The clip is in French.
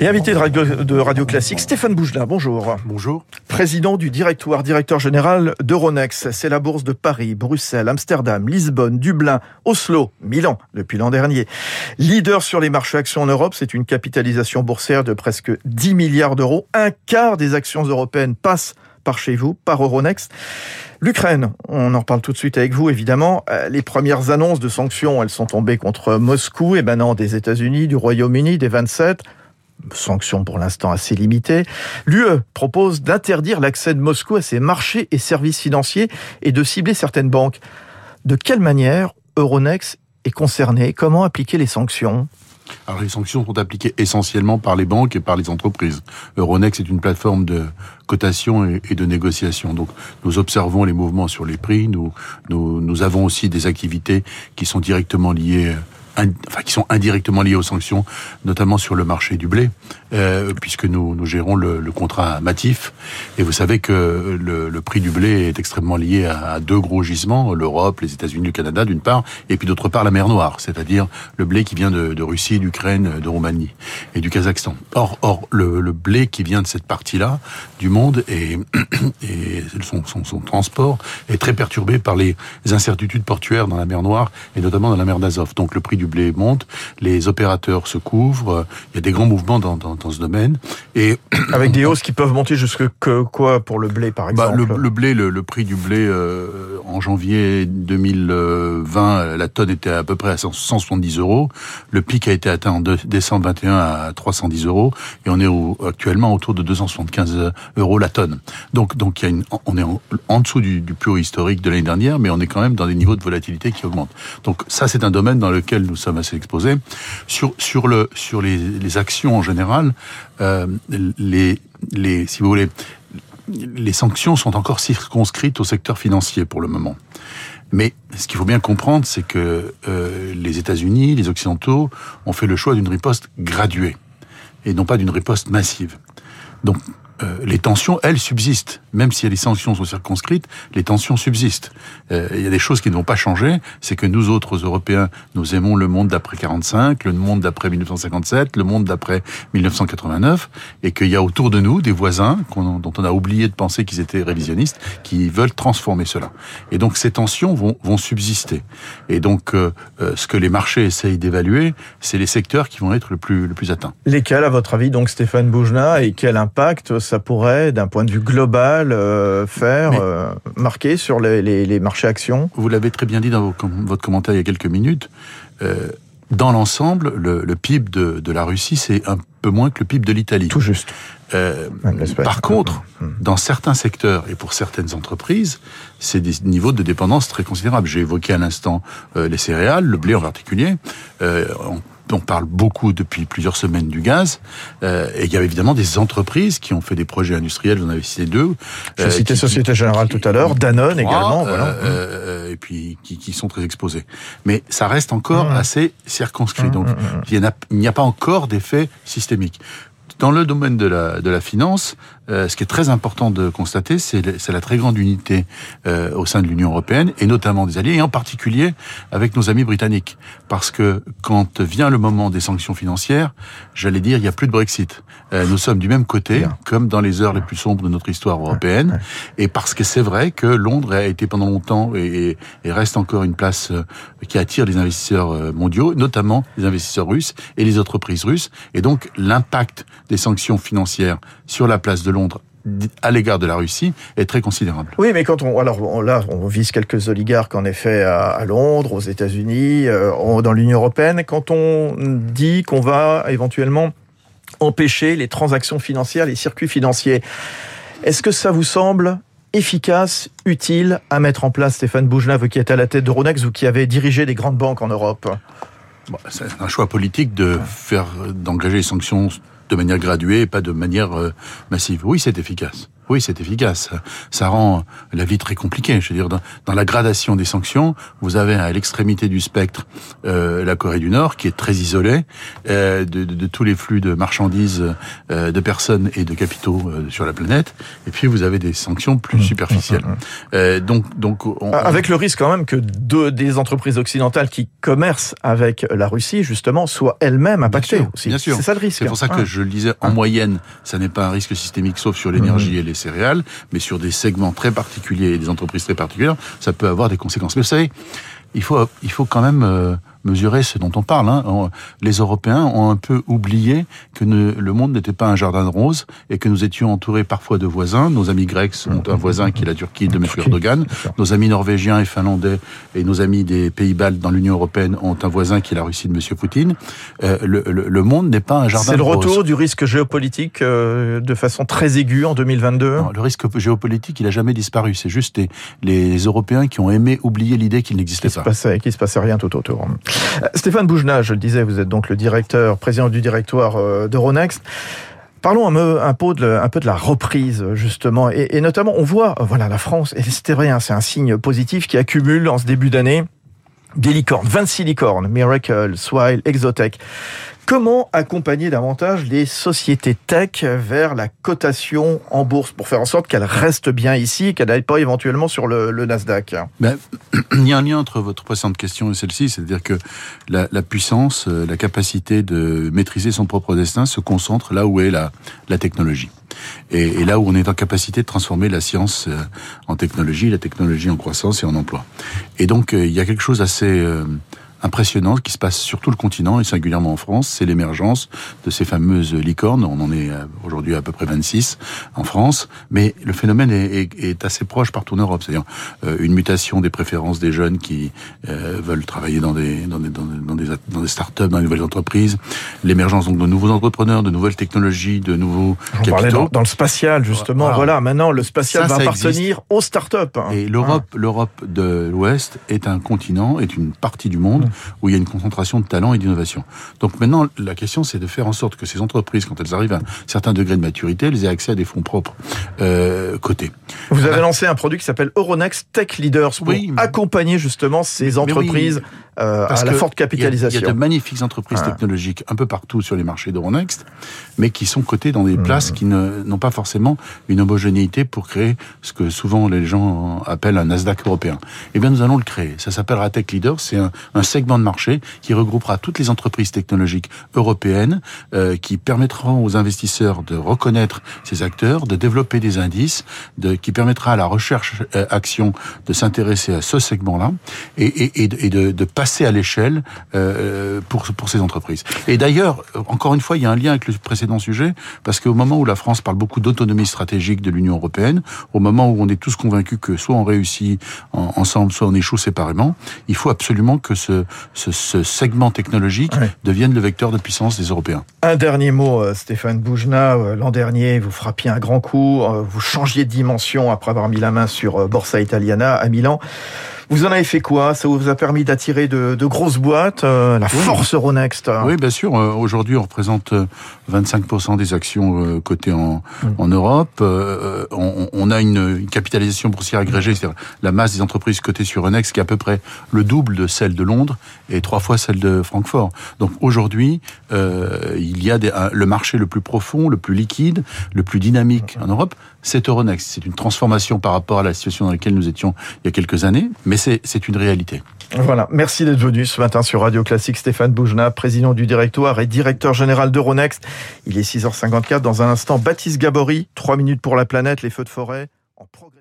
Et invité de Radio, de Radio Classique, Stéphane Bougelin, bonjour. Bonjour. Président du directoire, directeur général d'Euronext. C'est la bourse de Paris, Bruxelles, Amsterdam, Lisbonne, Dublin, Oslo, Milan depuis l'an dernier. Leader sur les marchés actions en Europe, c'est une capitalisation boursière de presque 10 milliards d'euros. Un quart des actions européennes passent par chez vous, par Euronext. L'Ukraine, on en reparle tout de suite avec vous, évidemment. Euh, les premières annonces de sanctions, elles sont tombées contre Moscou, et maintenant des États-Unis, du Royaume-Uni, des 27 sanctions pour l'instant assez limitées. L'UE propose d'interdire l'accès de Moscou à ses marchés et services financiers et de cibler certaines banques. De quelle manière Euronext est concerné? Comment appliquer les sanctions? Alors les sanctions sont appliquées essentiellement par les banques et par les entreprises. Euronext est une plateforme de cotation et de négociation. Donc nous observons les mouvements sur les prix. Nous, nous, nous avons aussi des activités qui sont directement liées enfin, qui sont indirectement liées aux sanctions, notamment sur le marché du blé, euh, puisque nous, gérons le, contrat Matif. Et vous savez que le, prix du blé est extrêmement lié à, deux gros gisements, l'Europe, les États-Unis, le Canada d'une part, et puis d'autre part la mer Noire, c'est-à-dire le blé qui vient de, Russie, d'Ukraine, de Roumanie et du Kazakhstan. Or, le, blé qui vient de cette partie-là du monde et, son, son, transport est très perturbé par les incertitudes portuaires dans la mer Noire et notamment dans la mer d'Azov. Donc le prix du blé monte, les opérateurs se couvrent, il y a des grands mouvements dans, dans, dans ce domaine. Et Avec des hausses qui peuvent monter jusque que, quoi pour le blé, par exemple bah, le, le, blé, le, le, prix du blé euh, en janvier 2020, la tonne était à peu près à 170 euros. Le pic a été atteint en décembre 21 à 310 euros et on est au, actuellement autour de 275 euros la tonne. Donc, donc il y a une, on est en, en dessous du, du plus historique de l'année dernière, mais on est quand même dans des niveaux de volatilité qui augmentent. Donc ça, c'est un domaine dans lequel nous sommes assez exposés. Sur, sur, le, sur les, actions en général, euh, les, les, si vous voulez, les sanctions sont encore circonscrites au secteur financier pour le moment. Mais ce qu'il faut bien comprendre, c'est que euh, les États-Unis, les Occidentaux, ont fait le choix d'une riposte graduée et non pas d'une riposte massive. Donc, euh, les tensions, elles, subsistent. Même si les sanctions sont circonscrites, les tensions subsistent. Euh, il y a des choses qui ne vont pas changer. C'est que nous autres Européens, nous aimons le monde d'après 45, le monde d'après 1957, le monde d'après 1989, et qu'il y a autour de nous des voisins dont on a oublié de penser qu'ils étaient révisionnistes, qui veulent transformer cela. Et donc ces tensions vont, subsister. Et donc euh ce que les marchés essayent d'évaluer, c'est les secteurs qui vont être le plus, le plus atteints. Lesquels, à votre avis, donc Stéphane Boujna, et quel impact ça pourrait, d'un point de vue global, euh, faire, Mais, euh, marquer sur les, les, les, marchés actions Vous l'avez très bien dit dans votre commentaire il y a quelques minutes. Euh, dans l'ensemble, le, le, PIB de, de la Russie, c'est un peu moins que le PIB de l'Italie. Tout juste. Euh, par contre, dans certains secteurs et pour certaines entreprises, c'est des niveaux de dépendance très considérables. J'ai évoqué à l'instant euh, les céréales, le blé en particulier. Euh, on on parle beaucoup depuis plusieurs semaines du gaz. Euh, et il y a évidemment des entreprises qui ont fait des projets industriels. Vous en avez cité deux. Je euh, citais Société Générale tout à l'heure, Danone trois, également. Voilà. Euh, et puis qui, qui, sont très exposés. Mais ça reste encore mmh. assez circonscrit. Mmh, Donc mmh. il n'y a, a, pas encore d'effet systémique. Dans le domaine de la, de la finance, euh, ce qui est très important de constater, c'est la très grande unité euh, au sein de l'Union européenne, et notamment des alliés, et en particulier avec nos amis britanniques. Parce que quand vient le moment des sanctions financières, j'allais dire, il n'y a plus de Brexit. Euh, nous sommes du même côté, Bien. comme dans les heures les plus sombres de notre histoire européenne, ouais, ouais. et parce que c'est vrai que Londres a été pendant longtemps et, et reste encore une place euh, qui attire les investisseurs euh, mondiaux, notamment les investisseurs russes et les entreprises russes, et donc l'impact des sanctions financières sur la place de Londres à l'égard de la Russie est très considérable. Oui, mais quand on alors là on vise quelques oligarques en effet à, Londres, aux États-Unis, euh, dans l'Union européenne, quand on dit qu'on va éventuellement empêcher les transactions financières, les circuits financiers, est-ce que ça vous semble efficace, utile à mettre en place, Stéphane vous qui êtes à la tête de Ronex, vous qui avez dirigé des grandes banques en Europe? C'est un choix politique de faire d'engager les sanctions de manière graduée et pas de manière euh, massive. Oui, c'est efficace. Oui, c'est efficace. Ça rend la vie très compliquée. Je veux dire, dans, la gradation des sanctions, vous avez à l'extrémité du spectre euh, la Corée du Nord, qui est très isolée euh, de, de, de, tous les flux de marchandises, euh, de personnes et de capitaux euh, sur la planète. Et puis vous avez des sanctions plus mmh, superficielles. Mmh, mmh, euh, donc, donc, on, avec le risque quand même que deux des entreprises occidentales qui commercent avec la Russie, justement, soient elles-mêmes impactées aussi. Bien sûr. C'est ça le risque. C'est pour ça que je le disais. En moyenne, ça n'est pas un risque systémique, sauf sur l'énergie et les céréales, mais sur des segments très particuliers et des entreprises très particulières, ça peut avoir des conséquences. Mais vous savez, il faut, il faut quand même euh, mesurer ce dont on parle. Hein. Les Européens ont un peu oublié que le monde n'était pas un jardin de roses et que nous étions entourés parfois de voisins. Nos amis grecs ont un voisin qui est la Turquie de M. Erdogan. Nos amis norvégiens et finlandais et nos amis des Pays-Bas dans l'Union européenne ont un voisin qui est la Russie de M. Poutine. Euh, le, le, le, monde n'est pas un jardin de roses. C'est le retour du risque géopolitique euh, de façon très aiguë en 2022 non, Le risque géopolitique, il a jamais disparu. C'est juste les, les, Européens qui ont aimé oublier l'idée qu'il n'existait pas. Passait, qu'il se passait rien tout autour. Stéphane Boujna, je le disais, vous êtes donc le directeur, président du directoire euh, d'Euronext. Parlons un peu, de, la reprise justement, et, notamment on voit, voilà, la France, et c'était vrai, hein, c'est un signe positif qui accumule en ce début d'année des licornes, 26 licornes, Miracle, Swile, Exotech. Comment accompagner davantage les sociétés tech vers la cotation en bourse pour faire en sorte qu'elles restent bien ici, qu'elles n'aillent pas éventuellement sur le, le Nasdaq? Ben, Il y a un lien entre votre précédente question et celle-ci, c'est-à-dire que la, la, puissance, euh, la capacité de maîtriser son propre destin se concentre là où est la, la technologie. Et, et, là où on est en capacité de transformer la science euh, en technologie, la technologie en croissance et en emploi. Et donc euh, il y a quelque chose assez impressionnante qui se passe sur tout le continent et singulièrement en France, c'est l'émergence de ces fameuses licornes. On en est euh, aujourd'hui à peu près 26 en France, mais le phénomène est, est, est assez proche partout en Europe. C'est-à-dire euh, une mutation des préférences des jeunes qui euh, veulent travailler dans des dans des, dans des dans des startups, dans des nouvelles entreprises, l'émergence donc de nouveaux entrepreneurs, de nouvelles technologies, de nouveaux On capitaux. Dans, dans, le spatial justement. Voilà, voilà maintenant le spatial ça, va ça appartenir aux startups. Hein. Et l'Europe, l'Europe de l'Ouest est un continent, est une partie du monde où il y a une concentration de talent et d'innovation. Donc maintenant, la question, c'est de faire en sorte que ces entreprises, quand elles arrivent à un certain degré de maturité, elles aient accès à des fonds propres euh, cotés. Vous avez lancé un produit qui s'appelle Euronext Tech Leaders pour oui, accompagner justement ces entreprises oui, euh, à la forte capitalisation. Il y, a de magnifiques entreprises ah. technologiques un peu partout sur les marchés d'Euronext, mais qui sont cotées dans des mmh. places qui n'ont pas forcément une homogénéité pour créer ce que souvent les gens appellent un Nasdaq européen. Eh bien, nous allons le créer. Ça s'appellera Tech Leaders. C'est un, un segment de marché qui regroupera toutes les entreprises technologiques européennes, euh, qui permettront aux investisseurs de reconnaître ces acteurs, de développer des indices, de, qui permettra à la recherche euh, action de s'intéresser à ce segment-là et, et, et, de, et de, de, passer à l'échelle euh, pour, pour ces entreprises. Et d'ailleurs, encore une fois, il y a un lien avec le précédent sujet, parce qu'au moment où la France parle beaucoup d'autonomie stratégique de l'Union européenne, au moment où on est tous convaincus que soit on réussit en, ensemble, soit on échoue séparément, il faut absolument que ce, ce, ce segment technologique ouais. devienne le vecteur de puissance des Européens. Un dernier mot, euh, Stéphane Boujna. Euh, l'an dernier, vous frappiez un grand coup, euh, vous changiez de dimension après avoir mis la main sur Borsa Italiana à Milan. Vous en avez fait quoi? Ça vous a permis d'attirer de, de, grosses boîtes, euh, la oui. force Euronext Oui, bien sûr. Euh, Aujourd'hui, on représente 25% des actions euh, cotées en, mmh. en Europe. Euh, on, on, a une, une, capitalisation boursière agrégée, c'est-à-dire la masse des entreprises cotées sur Euronext qui est à peu près le double de celle de Londres et trois fois celle de Francfort. Donc aujourd'hui, euh, il y a des, le marché le plus profond, le plus liquide, le plus dynamique en Europe, c'est Euronext. C'est une transformation par rapport à la situation dans laquelle nous étions il y a quelques années, mais c'est une réalité. Voilà, merci d'être venu ce matin sur Radio Classique. Stéphane Boujna, président du directoire et directeur général d'Euronext. Il est 6h54. Dans un instant, Baptiste Gabory, 3 minutes pour la planète, les feux de forêt en progrès.